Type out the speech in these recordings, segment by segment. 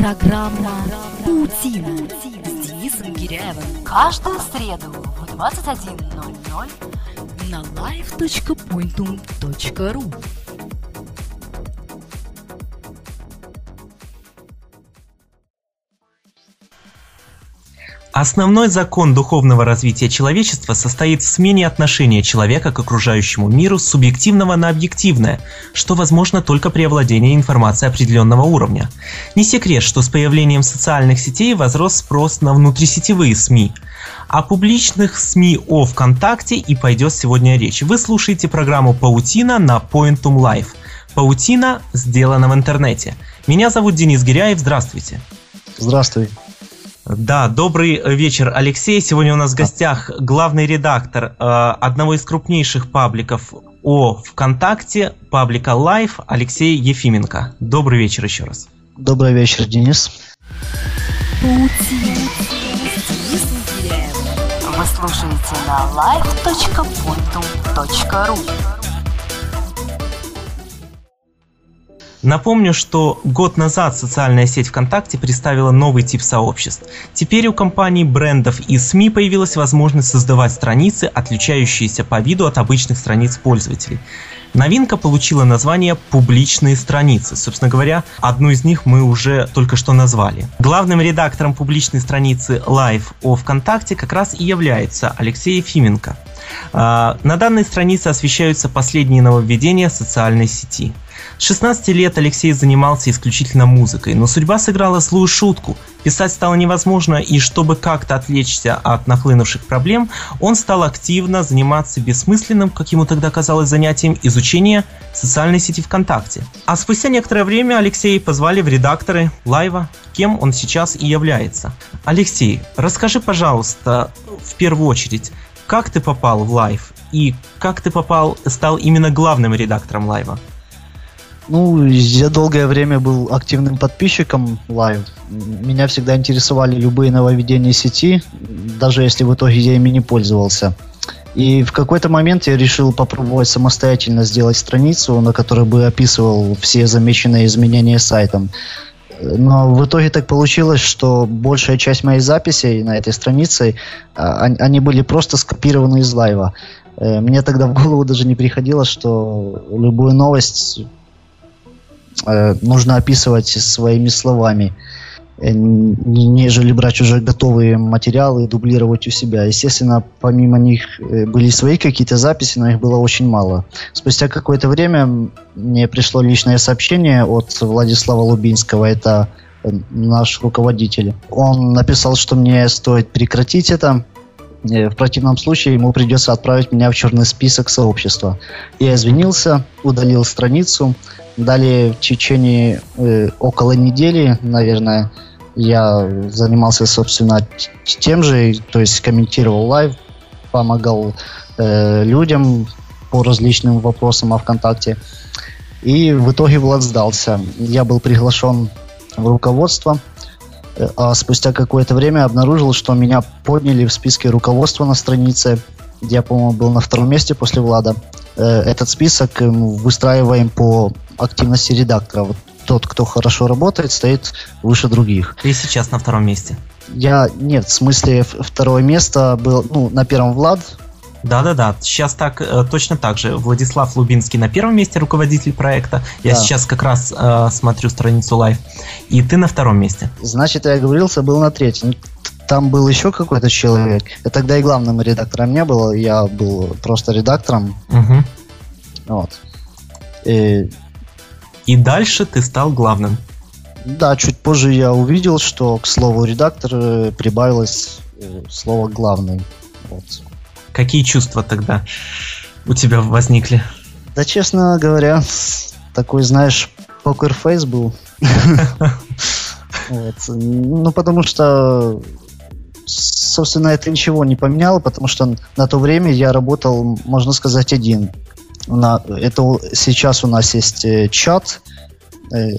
Программа «Паутина» с Денисом Гиряевым. Каждую среду в 21.00 на live.pointum.ru Основной закон духовного развития человечества состоит в смене отношения человека к окружающему миру с субъективного на объективное, что возможно только при овладении информацией определенного уровня. Не секрет, что с появлением социальных сетей возрос спрос на внутрисетевые СМИ. О публичных СМИ о ВКонтакте и пойдет сегодня речь. Вы слушаете программу «Паутина» на Pointum Live. Паутина сделана в интернете. Меня зовут Денис Гиряев, здравствуйте. Здравствуй. Да, добрый вечер, Алексей. Сегодня у нас в гостях главный редактор э, одного из крупнейших пабликов о ВКонтакте, паблика Live, Алексей Ефименко. Добрый вечер еще раз. Добрый вечер, Денис. Вы слушаете на live.pointum.ru Напомню, что год назад социальная сеть ВКонтакте представила новый тип сообществ. Теперь у компаний, брендов и СМИ появилась возможность создавать страницы, отличающиеся по виду от обычных страниц пользователей. Новинка получила название «Публичные страницы». Собственно говоря, одну из них мы уже только что назвали. Главным редактором публичной страницы Live о ВКонтакте как раз и является Алексей Ефименко. А, На данной странице освещаются последние нововведения социальной сети. С 16 лет Алексей занимался исключительно музыкой, но судьба сыграла злую шутку. Писать стало невозможно, и чтобы как-то отвлечься от нахлынувших проблем, он стал активно заниматься бессмысленным, как ему тогда казалось, занятием изучения социальной сети ВКонтакте. А спустя некоторое время Алексея позвали в редакторы Лайва, кем он сейчас и является. Алексей, расскажи, пожалуйста, в первую очередь, как ты попал в Лайв и как ты попал, стал именно главным редактором Лайва? Ну, я долгое время был активным подписчиком Live. Меня всегда интересовали любые нововведения сети, даже если в итоге я ими не пользовался. И в какой-то момент я решил попробовать самостоятельно сделать страницу, на которой бы описывал все замеченные изменения сайтом. Но в итоге так получилось, что большая часть моих записей на этой странице, а, они были просто скопированы из лайва. Э, Мне тогда в голову даже не приходило, что любую новость нужно описывать своими словами, э, нежели брать уже готовые материалы и дублировать у себя. Естественно, помимо них э, были свои какие-то записи, но их было очень мало. Спустя какое-то время мне пришло личное сообщение от Владислава Лубинского, это э, наш руководитель. Он написал, что мне стоит прекратить это, Э, в противном случае ему придется отправить меня в черный список сообщества. Я извинился, удалил страницу. Далее в течение э, около недели, наверное, я занимался, собственно, тем же, то есть комментировал Live, помогал э, людям по различным вопросам о ВКонтакте. И в итоге Влад сдался. Я был приглашен в руководство, э, а спустя какое-то время обнаружил, что меня подняли в списке руководства на странице, я, по-моему, был на втором месте после Влада. Э, Этот список э, выстраиваем по активности редактора. Вот тот, кто хорошо работает, стоит выше других. Ты сейчас на втором месте. Я, нет, в смысле, второе место был, ну, на первом Влад, Да-да-да, сейчас так, э, точно так же. Владислав Лубинский на первом месте, руководитель проекта. Я Да. сейчас как раз э, смотрю страницу Live. И ты на втором месте. Значит, я оговорился, был на третьем. Там был еще какой-то человек. И тогда и главным редактором не было, я был просто редактором. Мгм. Вот. И, И дальше ты стал главным. да, чуть позже я увидел, что к слову редактор э, прибавилось э, слово главный. Вот. Какие чувства тогда у тебя возникли? Да, честно говоря, такой, знаешь, покерфейс был. Ну, потому что, собственно, это ничего не поменяло, потому что на то время я работал, можно сказать, один. На, это сейчас у нас есть э, чат, э,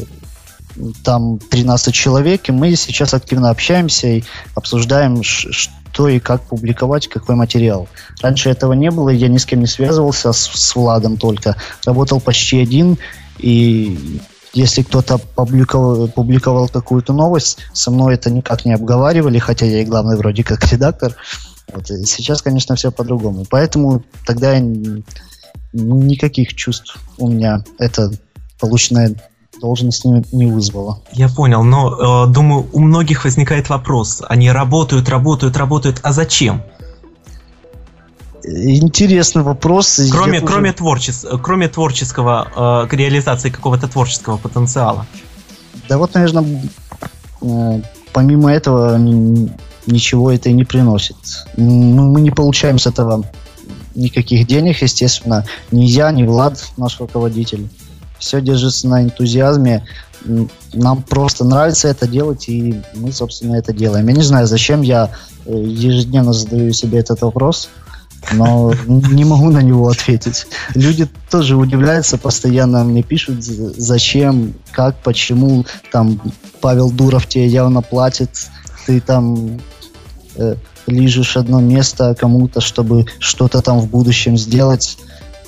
там 13 человек, и мы сейчас активно общаемся и обсуждаем, что и как публиковать, какой материал. Раньше этого не было, я ни с кем не связывался, с, с Владом только. Работал почти один, и если кто-то публиковал, публиковал какую-то новость, со мной это никак не обговаривали, хотя я и главный вроде как редактор. Вот. Сейчас, конечно, все по-другому. Поэтому тогда никаких чувств у меня это полученная должность не, не вызвала. Я понял, но э, думаю, у многих возникает вопрос. Они работают, работают, работают, а зачем? Интересный вопрос. Кроме, Я кроме, уже... творчес... кроме творческого, э, реализации какого-то творческого потенциала. Да вот, наверное, э, помимо этого ничего это и не приносит. Мы не получаем с этого никаких денег, естественно. Ни я, ни Влад, наш руководитель. Все держится на энтузиазме. Нам просто нравится это делать, и мы, собственно, это делаем. Я не знаю, зачем я э, ежедневно задаю себе этот вопрос но не могу на него ответить. Люди тоже удивляются, постоянно мне пишут, зачем, как, почему, там, Павел Дуров тебе явно платит, ты там э, лижешь одно место кому-то, чтобы что-то там в будущем сделать.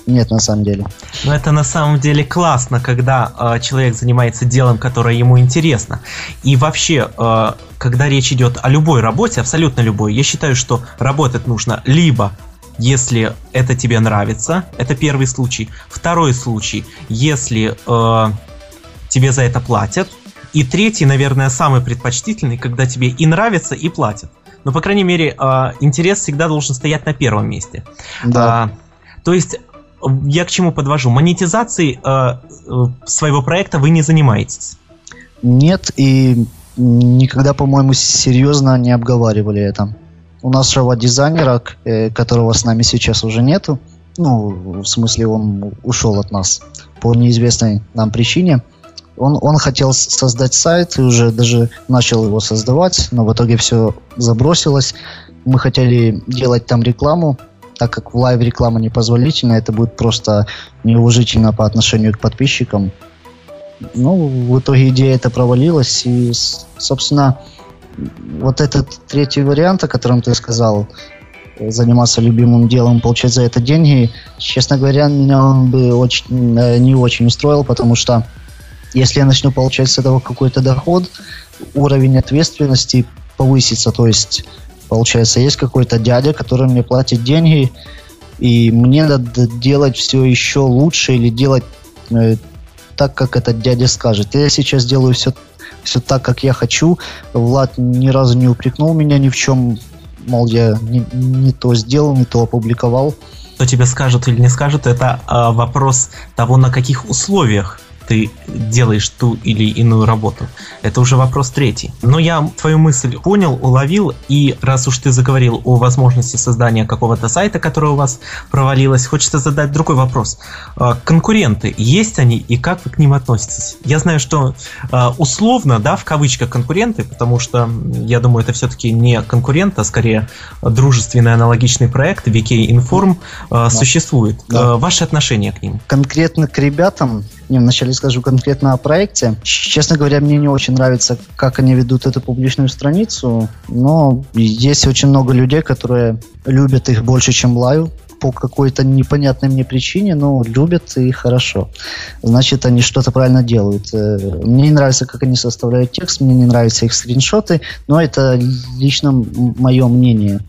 Нет, на самом деле. Но это на самом деле классно, когда э, человек занимается делом, которое ему интересно. И вообще, э, когда речь идет о любой работе, абсолютно любой, я считаю, что работать нужно либо если это тебе нравится, это первый случай. Второй случай, если э, тебе за это платят. И третий, наверное, самый предпочтительный, когда тебе и нравится, и платят. Но, по крайней мере, э, интерес всегда должен стоять на первом месте. Да. А, то есть, я к чему подвожу? Монетизацией э, э своего проекта вы не занимаетесь? Нет, и никогда, по-моему, серьезно не обговаривали это у нашего дизайнера, э, которого с нами сейчас уже нету, ну, в смысле, он ушел от нас по неизвестной нам причине. Он, он хотел создать сайт и уже даже начал его создавать, но в итоге все забросилось. Мы хотели делать там рекламу, так как в Live реклама непозволительна, это будет просто неуважительно по отношению к подписчикам. Ну, в итоге идея эта провалилась, и, собственно, вот этот третий вариант, о котором ты сказал, заниматься любимым делом, получать за это деньги, честно говоря, меня он бы очень, э, не очень устроил, потому что если я начну получать с этого какой-то доход, уровень ответственности повысится. То есть, получается, есть какой-то дядя, который мне платит деньги, и мне надо делать все еще лучше или делать э, так, как этот дядя скажет. Я сейчас делаю все все так, как я хочу. Влад ни разу не упрекнул меня ни в чем, мол, я не, не то сделал, не то опубликовал. Что тебе скажут или не скажут, это э, вопрос того, на каких условиях ты делаешь ту или иную работу. Это уже вопрос третий. Но я твою мысль понял, уловил, и раз уж ты заговорил о возможности создания какого-то сайта, который у вас провалилось, хочется задать другой вопрос. А, конкуренты, есть они и как вы к ним относитесь? Я знаю, что а, условно, да, в кавычках конкуренты, потому что, я думаю, это все-таки не конкурент, а скорее дружественный аналогичный проект, VK Inform, да. существует. Да. Ваши отношения к ним? Конкретно к ребятам не, вначале скажу конкретно о проекте. Честно говоря, мне не очень нравится, как они ведут эту публичную страницу, но есть очень много людей, которые любят их больше, чем Лаю по какой-то непонятной мне причине, но любят и хорошо. Значит, они что-то правильно делают. Э, мне не нравится, как они составляют текст, мне не нравятся их скриншоты, но это лично мое мнение.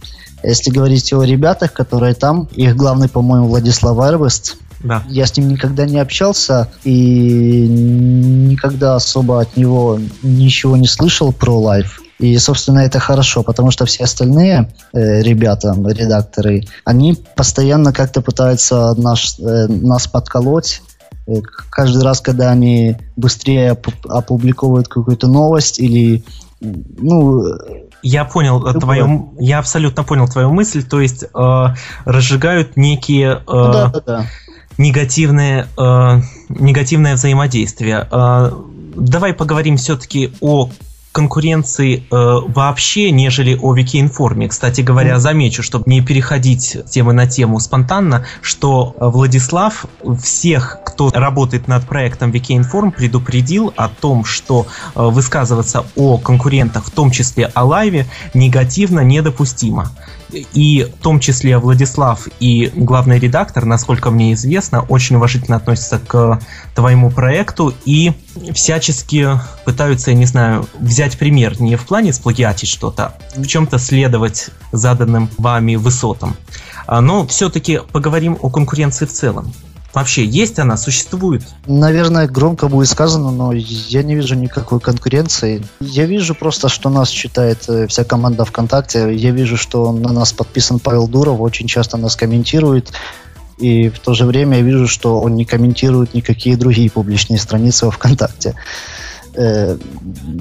Если говорить о ребятах, которые там, их главный, по-моему, Владислав Эрвест, да. Я с ним никогда не общался и никогда особо от него ничего не слышал про лайф. И, собственно, это хорошо, потому что все остальные э, ребята, редакторы, они постоянно как-то пытаются наш, э, нас подколоть. Э, каждый раз, когда они быстрее опубликовывают какую-то новость или ну, я понял Любое. твою, я абсолютно понял твою мысль, то есть э, разжигают некие э, ну, да, да, да негативное, э, негативное взаимодействие. Э, давай поговорим все-таки о конкуренции э, вообще, нежели о Викинформе. Кстати говоря, замечу, чтобы не переходить темы на тему спонтанно, что Владислав всех, кто работает над проектом Викинформ, предупредил о том, что э, высказываться о конкурентах, в том числе о лайве, негативно недопустимо. И в том числе Владислав и главный редактор, насколько мне известно, очень уважительно относятся к твоему проекту и всячески пытаются, я не знаю, взять пример не в плане сплагиатить что-то, а в чем-то следовать заданным вами высотам. А, но все-таки поговорим о конкуренции в целом. Вообще, есть она, существует? Наверное, громко будет сказано, но я не вижу никакой конкуренции. Я вижу просто, что нас читает э, вся команда ВКонтакте. Я вижу, что на нас подписан Павел Дуров, очень часто нас комментирует. И в то же время я вижу, что он не комментирует никакие другие публичные страницы во ВКонтакте. Э,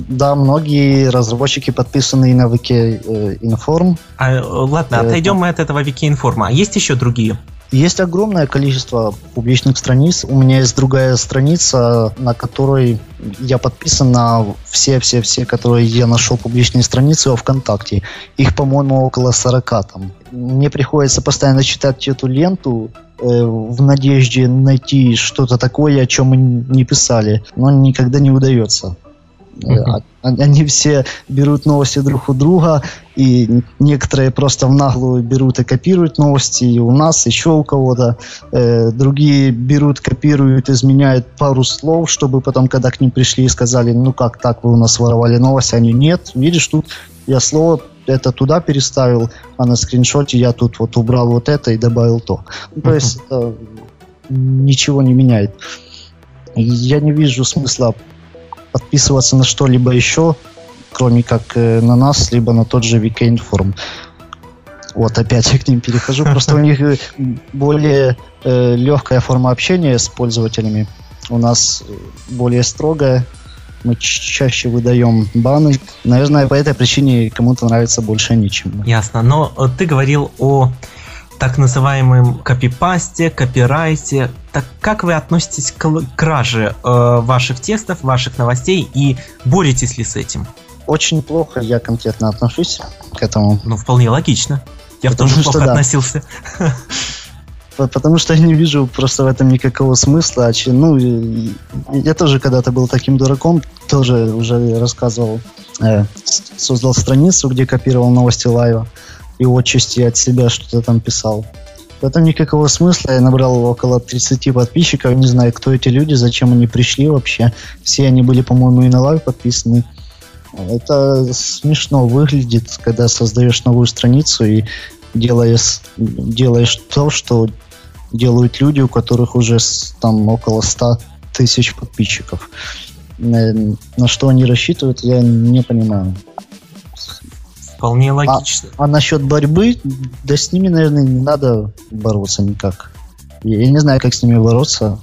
да, многие разработчики подписаны и на Wiki э, Inform. А, э, ладно, отойдем мы от этого Wiki Inform. А есть еще другие? Есть огромное количество публичных страниц. У меня есть другая страница, на которой я подписан на все-все-все, которые я нашел публичные страницы во ВКонтакте. Их, по-моему, около 40 там. Мне приходится постоянно читать эту ленту э, в надежде найти что-то такое, о чем мы не писали, но никогда не удается. Uh-huh. Они все берут новости друг у друга, и некоторые просто в наглую берут и копируют новости, и у нас, еще у кого-то. Э, другие берут, копируют, изменяют пару слов, чтобы потом, когда к ним пришли и сказали, ну как так, вы у нас воровали новости, они нет, видишь, тут я слово это туда переставил, а на скриншоте я тут вот убрал вот это и добавил то. Ну, то есть ничего не меняет. Я не вижу смысла подписываться на что-либо еще, кроме как э, на нас, либо на тот же Weekend Forum. Вот, опять я к ним перехожу. Просто у них э, более э, легкая форма общения с пользователями. У нас более строгая. Мы чаще выдаем баны. Наверное, по этой причине кому-то нравится больше ничем. Ясно. Но ты говорил о так называемом копипасте, копирайте. Так как вы относитесь к краже э, ваших текстов, ваших новостей и боретесь ли с этим? Очень плохо я конкретно отношусь к этому. Ну, вполне логично. Я Потому тоже плохо да. относился. Потому что я не вижу просто в этом никакого смысла. А ну, я тоже когда-то был таким дураком, тоже уже рассказывал, э, создал страницу, где копировал новости лайва и отчасти от себя что-то там писал. В этом никакого смысла. Я набрал около 30 подписчиков. Не знаю, кто эти люди, зачем они пришли вообще. Все они были, по-моему, и на Live подписаны. Это смешно выглядит, когда создаешь новую страницу и делаешь, делаешь то, что делают люди, у которых уже там около 100 тысяч подписчиков. На что они рассчитывают, я не понимаю. Вполне а, логично. А, а насчет борьбы, да с ними, наверное, не надо бороться никак. Я, я не знаю, как с ними бороться.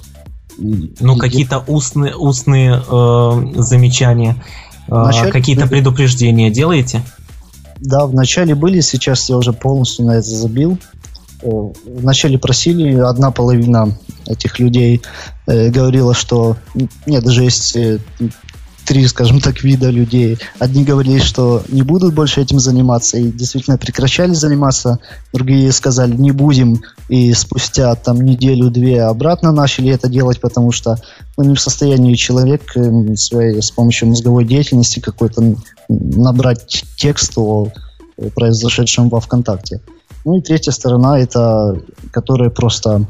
Ну, какие-то устные, устные э, замечания, э, какие-то были... предупреждения делаете? Да, вначале были, сейчас я уже полностью на это забил. Э, вначале просили, одна половина этих людей э, говорила, что нет, даже есть три, скажем так, вида людей. Одни говорили, что не будут больше этим заниматься и действительно прекращали заниматься. Другие сказали, не будем. И спустя там неделю-две обратно начали это делать, потому что ну, не в состоянии человек эм, своей, с помощью мозговой деятельности какой-то набрать текст о произошедшем во ВКонтакте. Ну и третья сторона это, которые просто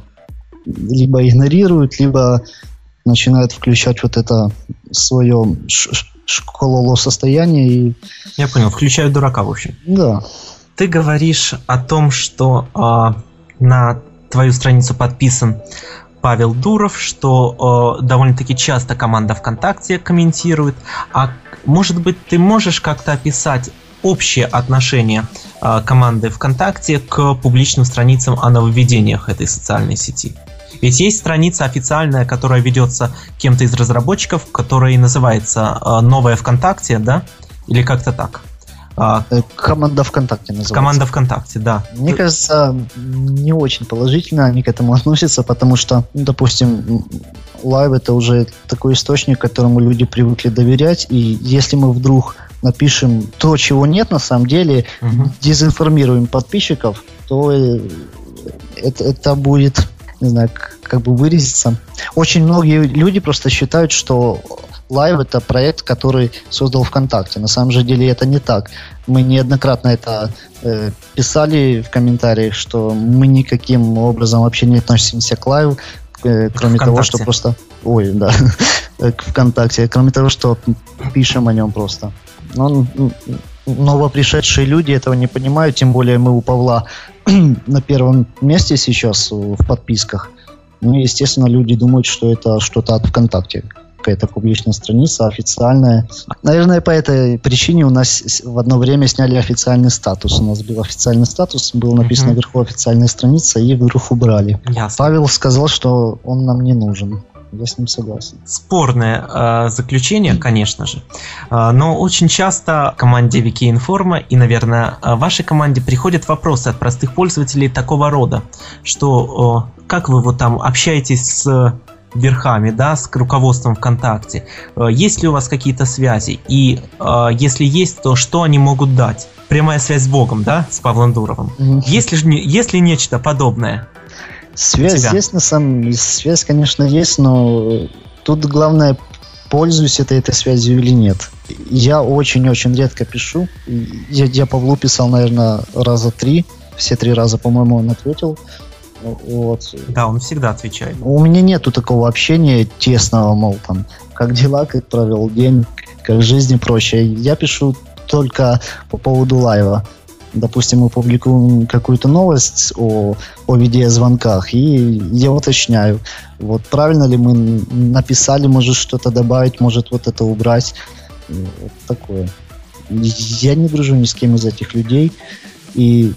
либо игнорируют, либо начинает включать вот это свое школоло состояние. И... Я понял, включают дурака, в общем. Да. Ты говоришь о том, что э, на твою страницу подписан Павел Дуров, что э, довольно-таки часто команда ВКонтакте комментирует. А может быть, ты можешь как-то описать общее отношение э, команды ВКонтакте к публичным страницам о нововведениях этой социальной сети? Ведь есть страница официальная, которая ведется кем-то из разработчиков, которая называется э, «Новая ВКонтакте», да? Или как-то так. А, э, команда ВКонтакте называется. Команда ВКонтакте, да. Мне кажется, не очень положительно они к этому относятся, потому что, ну, допустим, Live это уже такой источник, которому люди привыкли доверять, и если мы вдруг напишем то, чего нет на самом деле, угу. дезинформируем подписчиков, то э, это, это будет не знаю, как бы выразиться. Очень многие люди просто считают, что Live это проект, который создал ВКонтакте. На самом же деле это не так. Мы неоднократно это э, писали в комментариях, что мы никаким образом вообще не относимся к Live, э, кроме ВКонтакте. того, что просто... Ой, да, к ВКонтакте. Кроме того, что пишем о нем просто. Но новопришедшие люди этого не понимают, тем более мы у Павла на первом месте сейчас э, в подписках. Ну, естественно, люди думают, что это что-то от ВКонтакте. Какая-то публичная страница, официальная. Наверное, по этой причине у нас в одно время сняли официальный статус. У нас был официальный статус, было написано Мгм. вверху официальная страница, и вдруг убрали. Ясно. Павел сказал, что он нам не нужен. Я с ним согласен. Спорное э, заключение, конечно же. Э, но очень часто команде Вики Информа и, наверное, э, вашей команде приходят вопросы от простых пользователей такого рода, что э, как вы вот там общаетесь с верхами, да, с руководством ВКонтакте, Э, есть ли у вас какие-то связи, и э, если есть, то что они могут дать? Прямая связь с Богом, да, с Павлом Дуровым. Есть ли, ж не- есть ли нечто подобное? Связь тебя? есть, на самом связь, конечно, есть, но тут главное, пользуюсь это этой связью или нет. Я очень-очень редко пишу. Я, я Павлу писал, наверное, раза три. Все три раза, по-моему, он ответил. Вот. Да, он всегда отвечает. У меня нету такого общения тесного, мол, там, как дела, как провел день, как жизнь и прочее. Я пишу только по поводу лайва. Допустим, мы публикуем какую-то новость о, о видеозвонках, и я уточняю, вот правильно ли мы написали, может что-то добавить, может вот это убрать. И Вот такое. Я не дружу ни с кем из этих людей, и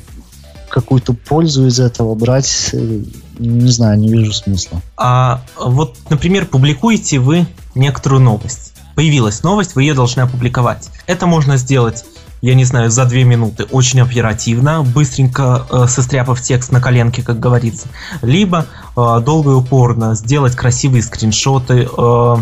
какую-то пользу из этого брать, э, не знаю, не вижу смысла. А вот, например, публикуете вы некоторую новость. Появилась новость, вы ее должны опубликовать. Это можно сделать, я не знаю, за две минуты, очень оперативно, быстренько э, состряпав текст на коленке, как говорится. Либо э, долго и упорно сделать красивые скриншоты, э,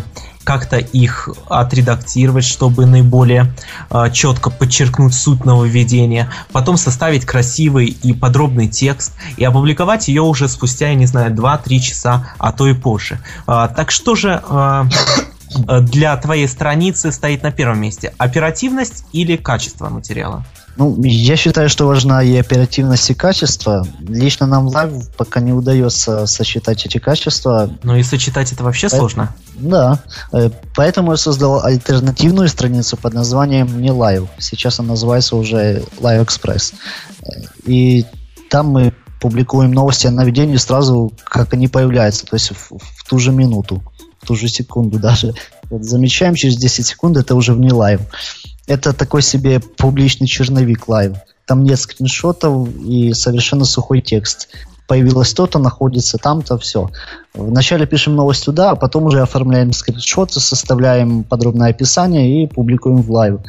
как-то их отредактировать, чтобы наиболее э, четко подчеркнуть суть нововведения, потом составить красивый и подробный текст и опубликовать ее уже спустя, я не знаю, 2-3 часа, а то и позже. А, так что же э, для твоей страницы стоит на первом месте? Оперативность или качество материала? Ну, я считаю, что важна и оперативность, и качество. Лично нам в Live пока не удается сочетать эти качества. Ну и сочетать это вообще Это- сложно. Да, э, поэтому я создал альтернативную страницу под названием не Live. Сейчас она называется уже Live Express. Э, И там мы публикуем новости о наведении сразу, как они появляются, то есть в, в ту же минуту, ту же секунду даже. Вот замечаем, через 10 секунд это уже в не Live. Это такой себе публичный черновик Live. Там нет скриншотов и совершенно сухой текст. Появилось то-то, находится там-то, все. Вначале пишем новость туда, а потом уже оформляем скриншоты, составляем подробное описание и публикуем в Live.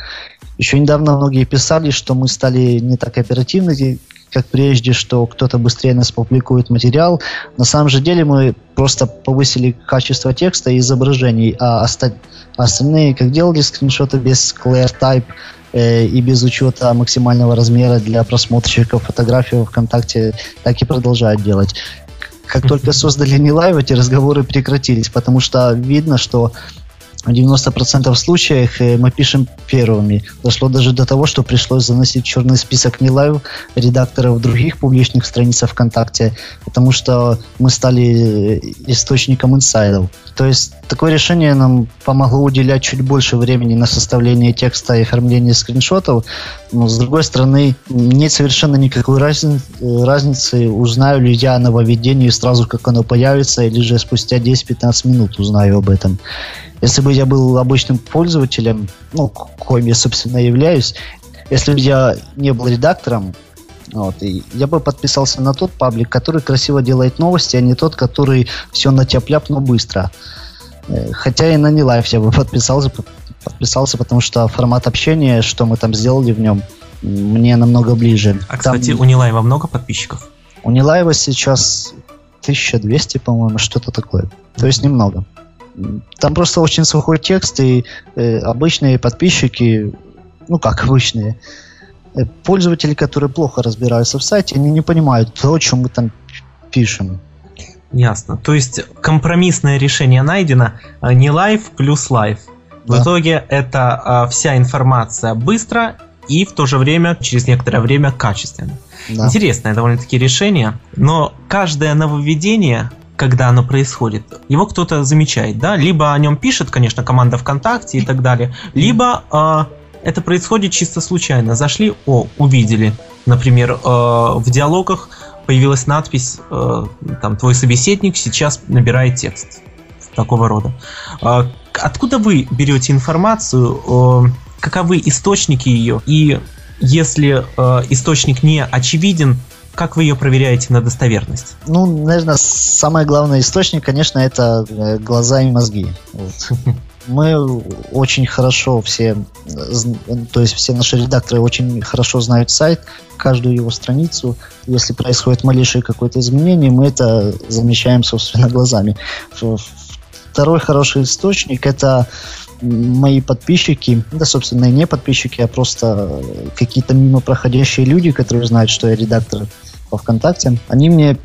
Еще недавно многие писали, что мы стали не так оперативны, как прежде, что кто-то быстрее нас публикует материал. На самом же деле мы просто повысили качество текста и изображений, а оста- остальные, как делали скриншоты без ClearType э, и без учета максимального размера для просмотрщиков фотографий во ВКонтакте, так и продолжают делать. Как только создали не Live, эти разговоры прекратились, потому что видно, что в 90% случаев э, мы пишем первыми. Дошло даже до того, что пришлось заносить в черный список не Live редакторов других публичных страниц ВКонтакте, потому что мы стали э, источником инсайдов. То есть такое решение нам помогло уделять чуть больше времени на составление текста и оформление скриншотов, но с другой стороны нет совершенно никакой э, разницы, узнаю ли я о нововведении сразу, как оно появится, или же спустя 10-15 минут узнаю об этом. Если бы я был обычным пользователем, ну, коим я, собственно, являюсь, если бы я не был редактором, вот, и я бы подписался на тот паблик, который красиво делает новости, а не тот, который все на тяп-ляп, но быстро. Э, Хотя и на не лайф я бы подписался, подписался, потому что формат общения, что мы там сделали в нем, мне намного ближе. А, Там кстати, у Нилаева много подписчиков? у Нилаева сейчас 1200, по-моему, что-то такое. То есть немного. Там просто очень сухой текст, и э, обычные подписчики, ну как обычные, э, пользователи, которые плохо разбираются в сайте, они не понимают то, о чем мы там пишем. Ясно. То есть компромиссное решение найдено. а, Не Live плюс Live. В Да. итоге это а, вся информация быстро и в то же время, через некоторое время, качественно. Да. Интересное довольно-таки решение, но каждое нововведение, когда оно происходит, его кто-то замечает, да? Либо о нем пишет, конечно, команда ВКонтакте и так далее, либо а, это происходит чисто случайно. Зашли, о, увидели. Например, э, в диалогах появилась надпись, э, там, твой собеседник сейчас набирает текст. Такого рода. К- Откуда вы берете информацию, э, каковы источники ее, и если э, источник не очевиден, как вы ее проверяете на достоверность? Ну, наверное, самый главный источник, конечно, это э, глаза и мозги. Вот. Мы очень хорошо все, то есть все наши редакторы очень хорошо знают сайт, каждую его страницу. Если происходит малейшее какое-то изменение, мы это замечаем, собственно, глазами. Второй хороший источник это мои подписчики, да, собственно, и не подписчики, а просто э, какие-то мимо проходящие люди, которые знают, что я редактор по ВКонтакте, они мне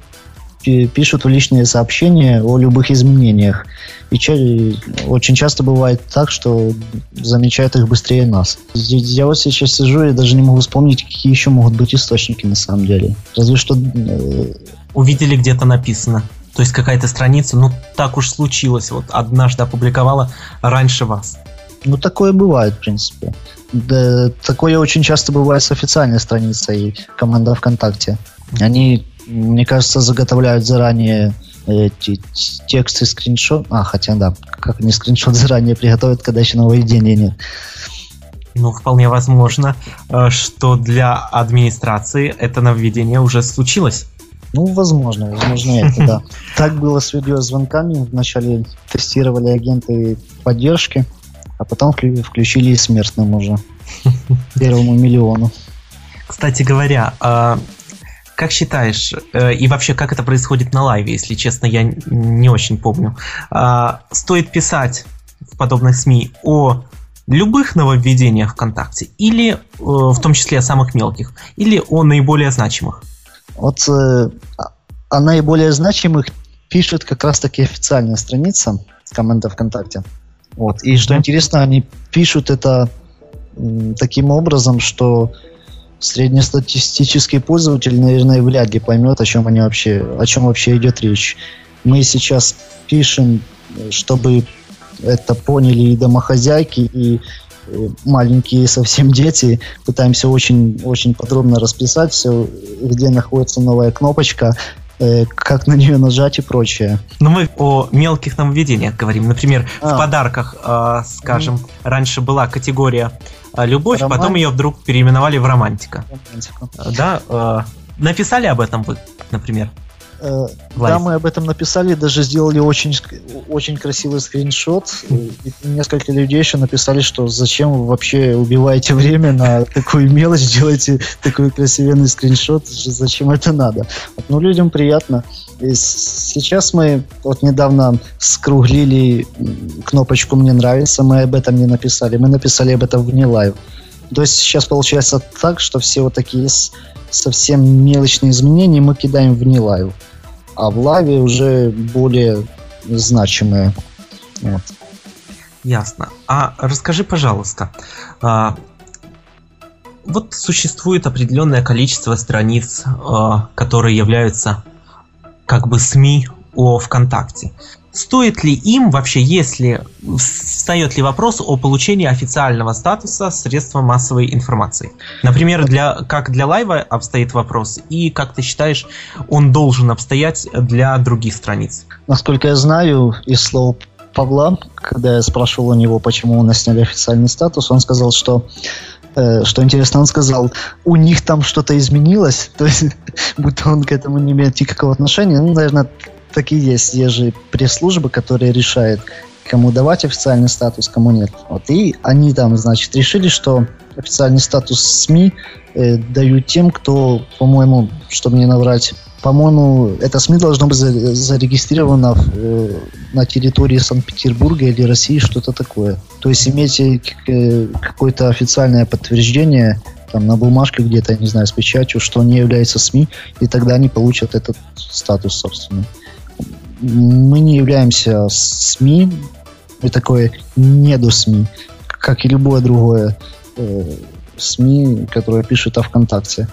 пи- пишут в личные сообщения о любых изменениях. И очень часто бывает так, что замечают их быстрее нас. Я вот сейчас сижу и даже не могу вспомнить, какие еще могут быть источники на самом деле. Разве что э, Увидели где-то написано. То есть какая-то страница, ну так уж случилось, вот однажды опубликовала раньше вас. Ну, такое бывает, в принципе. Да, такое очень часто бывает с официальной страницей команда ВКонтакте. Они, мне кажется, заготовляют заранее эти тексты, скриншот. А, хотя да, как они скриншот заранее приготовят, когда еще нововведения нет. Ну, вполне возможно, э, что для администрации это нововведение уже случилось. Ну, возможно, возможно это, да. Так было с видеозвонками. Вначале тестировали агенты поддержки, а потом вклю- включили и смертным уже. Первому миллиону. Кстати говоря, а, как считаешь, э, и вообще как это происходит на лайве, если честно, я не очень помню. А, Стоит писать в подобных СМИ о любых нововведениях ВКонтакте, или э, в том числе о самых мелких, или о наиболее значимых? Вот э, о- о наиболее значимых пишет как раз-таки официальная страница команда ВКонтакте. Вот. И что интересно, они пишут это м, таким образом, что среднестатистический пользователь, наверное, вряд ли поймет, о чем они вообще, о чем вообще идет речь. Мы сейчас пишем, э, чтобы это поняли и домохозяйки, и э, маленькие совсем дети. Пытаемся очень, очень подробно расписать все, где находится новая кнопочка, э, как на нее нажать и прочее. Но мы о мелких нововведениях говорим. Например, в А. подарках, э, скажем, раньше была категория э, любовь, Роман- потом ее вдруг переименовали в романтика. Романтика. Да, э, написали об этом вы, например? Э, Live. Да, мы об этом написали, даже сделали очень, очень красивый скриншот. И несколько людей еще написали, что зачем вы вообще убиваете время на такую мелочь, делаете такой красивенный скриншот, зачем это надо. Ну, людям приятно. И сейчас мы вот недавно скруглили кнопочку «Мне нравится», мы об этом не написали, мы написали об этом в не Live. То есть сейчас получается так, что все вот такие совсем мелочные изменения мы кидаем в не Live а в Live е уже более значимые. Вот. Ясно. А расскажи, пожалуйста, а, вот существует определенное количество страниц, а, которые являются как бы СМИ о ВКонтакте. Стоит ли им вообще, если встает ли вопрос о получении официального статуса средства массовой информации? Например, для, как для лайва обстоит вопрос, и как ты считаешь, он должен обстоять для других страниц? Насколько я знаю, из слов Павла, когда я спрашивал у него, почему у нас сняли официальный статус, он сказал, что э, что интересно, он сказал, у них там что-то изменилось, то есть будто он к этому не имеет никакого отношения. Ну, наверное, так и есть. Есть же пресс-служба, которая решает, кому давать официальный статус, кому нет. Вот. И они там, значит, решили, что официальный статус СМИ э, дают тем, кто, по-моему, чтобы не наврать, по-моему, это СМИ должно быть за- зарегистрировано в, э, на территории Санкт-Петербурга или России, что-то такое. То есть имейте к- э, какое-то официальное подтверждение там на бумажке где-то, не знаю, с печатью, что не является СМИ, и тогда они получат этот статус, собственно. Мы не являемся СМИ, и такое неду СМИ, как и любое другое э, СМИ, которое пишет о ВКонтакте.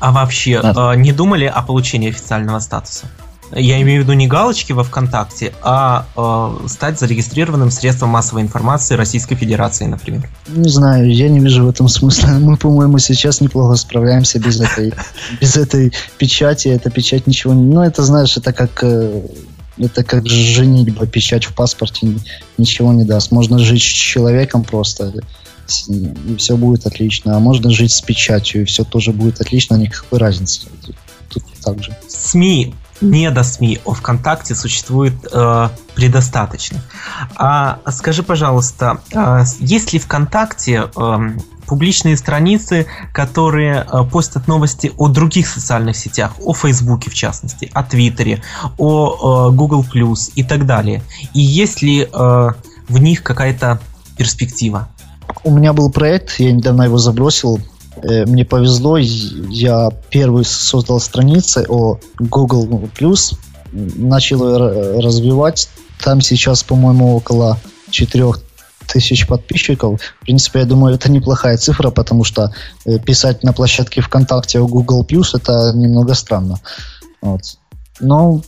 А вообще, Да. э, не думали о получении официального статуса? Я имею в виду не галочки во ВКонтакте, а э, стать зарегистрированным средством массовой информации Российской Федерации, например. Не знаю, я не вижу в этом смысла. Мы, по-моему, сейчас неплохо справляемся без этой, без этой печати. Эта печать ничего не... Ну, это, знаешь, это как... э, Это как женитьба, печать в паспорте ни- ничего не даст. Можно жить с человеком просто, и все будет отлично. А можно жить с печатью, и все тоже будет отлично, никакой разницы. Тут так же. СМИ, не до СМИ о ВКонтакте существует э, предостаточно. А скажи, пожалуйста, э, есть ли ВКонтакте эм, публичные страницы, которые э, постят новости о других социальных сетях, о Фейсбуке в частности, о Твиттере, о э, Google Plus и так далее? И есть ли э, в них какая-то перспектива? У меня был проект, я недавно его забросил. Мне повезло, я первый создал страницы о Google Plus, начал ее ра- развивать. Там сейчас, по-моему, около 4 тысяч подписчиков. В принципе, я думаю, это неплохая цифра, потому что э, писать на площадке ВКонтакте о Google Plus это немного странно. Вот. Но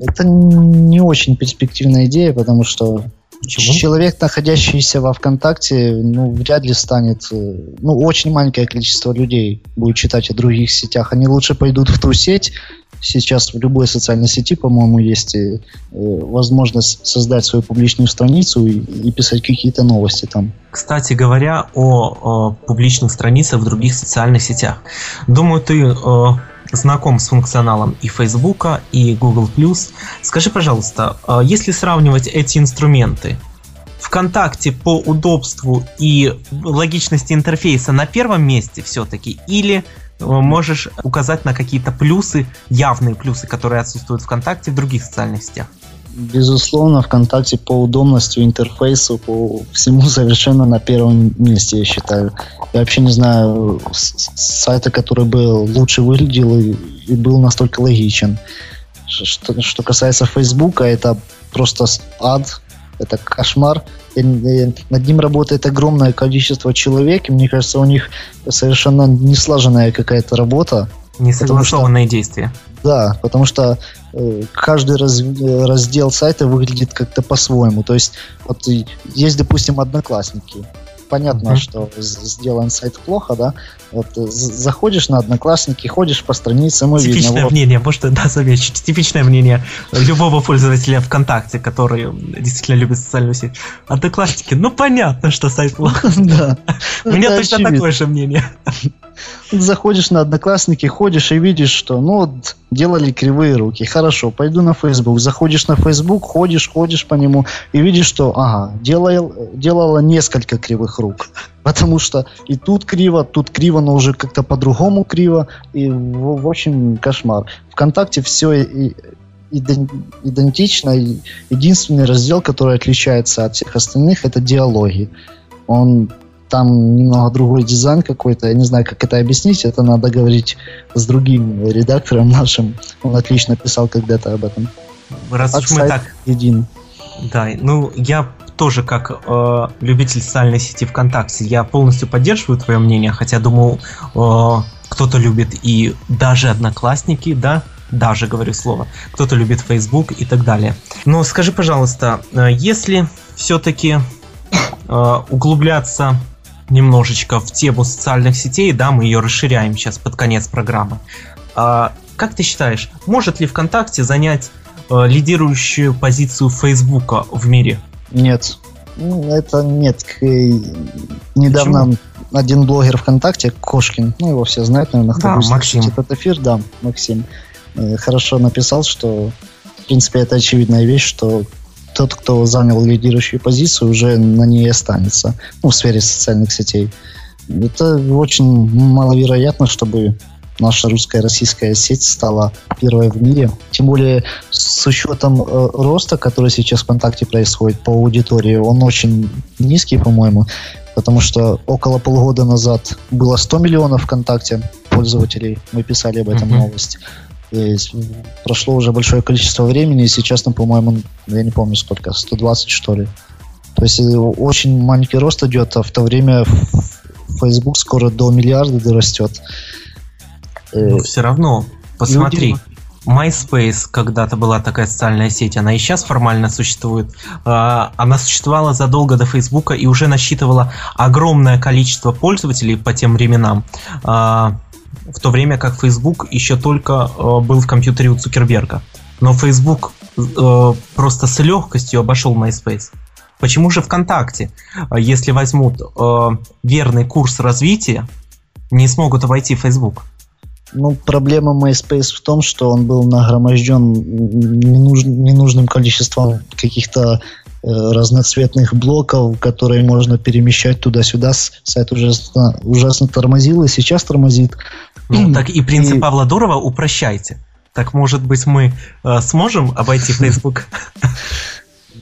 это не очень перспективная идея, потому что Почему? Человек, находящийся во ВКонтакте, ну, вряд ли станет... э, Ну, очень маленькое количество людей будет читать о других сетях. Они лучше пойдут в ту сеть. Сейчас в любой социальной сети, по-моему, есть э, э, возможность создать свою публичную страницу и, и писать какие-то новости там. Кстати говоря, о, э, публичных страницах в других социальных сетях. Думаю, ты э, знаком с функционалом и Фейсбука, и Google+. Скажи, пожалуйста, э, если сравнивать эти инструменты, ВКонтакте по удобству и логичности интерфейса на первом месте все-таки, или можешь указать на какие-то плюсы, явные плюсы, которые отсутствуют ВКонтакте в других социальных сетях? Безусловно, ВКонтакте по удобности, интерфейсу, по всему совершенно на первом месте, я считаю. Я вообще не знаю сайта, который бы лучше выглядел и, и был настолько логичен. Что, что касается Фейсбука, это просто ад, это кошмар. И, и над ним работает огромное количество человек, и мне кажется, у них совершенно не слаженная какая-то работа. Несогласованные действия. Да, потому что э, каждый раз- э, раздел сайта выглядит как-то по-своему. То есть, вот есть, допустим, одноклассники. Понятно, Мгм. что сделан сайт плохо, да. Вот э, заходишь на одноклассники, ходишь по страницам и видно. Типичное вот, мнение, может, да, замечу. Типичное мнение любого пользователя ВКонтакте, который действительно любит социальную сеть. Одноклассники, ну понятно, что сайт плохо. да. У меня точно такое же мнение. Заходишь на одноклассники, ходишь и видишь, что ну вот делали кривые руки. Хорошо, пойду на Facebook. Заходишь на Facebook, ходишь, ходишь по нему и видишь, что ага, делал, делала несколько кривых рук. Потому что и тут криво, тут криво, но уже как-то по-другому криво. И в, в общем кошмар. Вконтакте все и, иден- идентично. Единственный раздел, который отличается от всех остальных, это диалоги. Он там немного другой дизайн какой-то. Я не знаю, как это объяснить. Это надо говорить с другим редактором нашим. Он отлично писал когда-то об этом. Раз уж мы так един. Да, ну я тоже как э, любитель социальной сети ВКонтакте, я полностью поддерживаю твое мнение, хотя думаю, э, кто-то любит и даже одноклассники, да, даже говорю слово, кто-то любит Facebook и так далее. Но скажи, пожалуйста, э, если все-таки э, углубляться немножечко в тему социальных сетей, да, мы ее расширяем сейчас под конец программы. А, как ты считаешь, может ли ВКонтакте занять э, лидирующую позицию Фейсбука в мире? Нет. Ну, Это нет. Э, Недавно один блогер ВКонтакте, Кошкин, ну его все знают, наверное, кто Да, Максим. этот эфир, да, Максим, э, хорошо написал, что в принципе это очевидная вещь, что тот, кто занял лидирующую позицию, уже на ней останется, ну, в сфере социальных сетей. Это очень маловероятно, чтобы наша русская российская сеть стала первой в мире. Тем более с учетом э, роста, который сейчас ВКонтакте происходит по аудитории, он очень низкий, по-моему, потому что около полгода назад было 100 миллионов ВКонтакте пользователей. Мы писали об этом Мгм. новость. Прошло уже большое количество времени, и сейчас, ну, по-моему, я не помню сколько, 120 что ли. То есть э, очень маленький рост идет, а в то время Facebook скоро до миллиарда дорастет. Но все равно, посмотри, MySpace когда-то была такая социальная сеть, она и сейчас формально существует. А, она существовала задолго до Фейсбука и уже насчитывала огромное количество пользователей по тем временам. В то время как Facebook еще только а, был в компьютере у Цукерберга. Но Facebook просто с легкостью обошел MySpace. Почему же ВКонтакте, если возьмут верный курс развития, не смогут обойти Facebook? Ну, проблема MySpace в том, что он был нагроможден ненуж... ненужным количеством каких-то э, разноцветных блоков, которые можно перемещать туда-сюда. Сайт ужасно, ужасно тормозил и сейчас тормозит. Ну, так и принцип и... Павла Дурова упрощайте. Так, может быть, мы э, сможем обойти Facebook?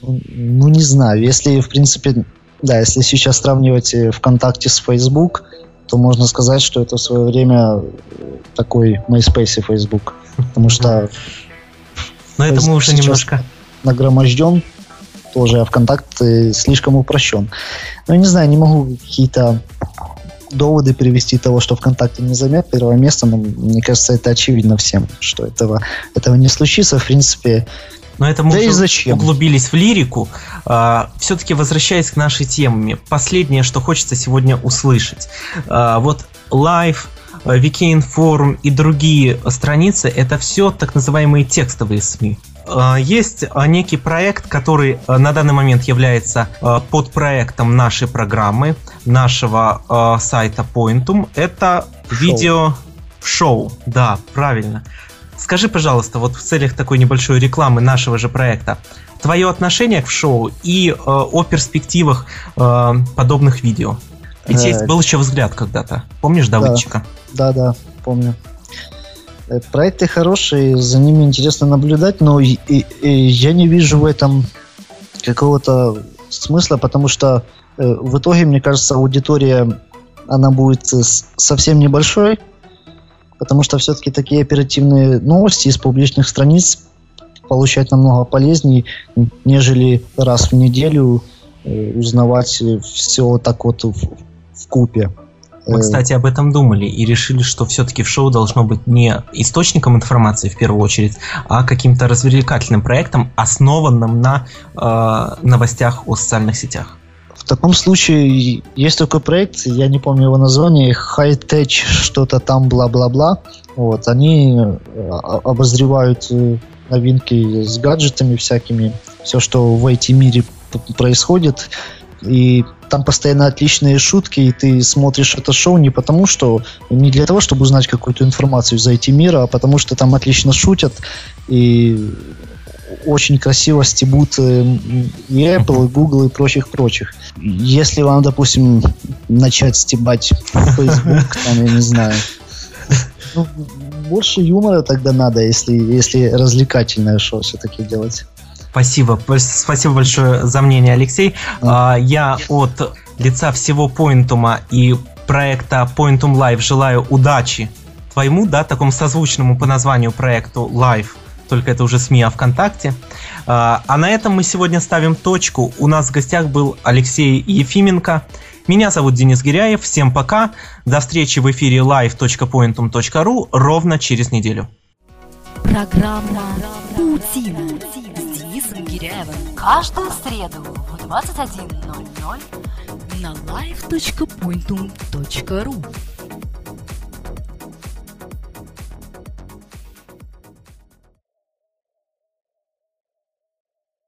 Ну, не знаю. Если, в принципе, да, если сейчас сравнивать э, ВКонтакте с Facebook, то можно сказать, что это в свое время такой MySpace и Facebook. Потому что... Но это мы уже немножко... Нагроможден тоже, а ВКонтакте слишком упрощен. Ну, я не знаю, не могу какие-то доводы привести того, что ВКонтакте не займет первое место, но мне кажется, это очевидно всем, что этого, этого не случится. В принципе, но это мы да уже зачем? углубились в лирику. А, Все-таки возвращаясь к нашей теме, последнее, что хочется сегодня услышать. А, вот Live, VKN Forum и другие страницы это все так называемые текстовые СМИ. А, есть некий проект, который на данный момент является подпроектом нашей программы, нашего сайта Pointum. Это видео шоу, да, правильно. Скажи, пожалуйста, вот в целях такой небольшой рекламы нашего же проекта, твое отношение к шоу и э, о перспективах э, подобных видео. Ведь есть, э, был еще взгляд когда-то. Помнишь Давыдчика? Да, да, да помню. Э, проекты хорошие, за ними интересно наблюдать, но и, и, и я не вижу в этом какого-то смысла, потому что э, в итоге, мне кажется, аудитория, она будет совсем небольшой, потому что все-таки такие оперативные новости из публичных страниц получать намного полезнее, нежели раз в неделю э, узнавать все так вот в, купе. Мы, э, кстати, об этом думали и решили, что все-таки в шоу должно быть не источником информации в первую очередь, а каким-то развлекательным проектом, основанным на э, новостях о социальных сетях. В таком случае есть такой проект, я не помню его название, High Tech что-то там, бла-бла-бла. Вот, они э, обозревают э, новинки с гаджетами всякими, все, что в IT-мире происходит. И там постоянно отличные шутки, и ты смотришь это шоу не потому, что не для того, чтобы узнать какую-то информацию из IT-мира, а потому что там отлично шутят, и очень красиво стебут э, и Apple, и Google, и прочих-прочих. Если вам, допустим, начать стебать Facebook, там, я не знаю, ну, больше юмора тогда надо, если, если развлекательное шоу все-таки делать. Спасибо, спасибо большое за мнение, Алексей. А. Я от лица всего Pointum и проекта Pointum Live желаю удачи твоему, да, такому созвучному по названию проекту Live только это уже СМИ, а ВКонтакте. А, а на этом мы сегодня ставим точку. У нас в гостях был Алексей Ефименко. Меня зовут Денис Гиряев. Всем пока. До встречи в эфире live.pointum.ru ровно через неделю. Программа «Паутина» Гиряевым. Каждую среду в 21.00 на live.pointum.ru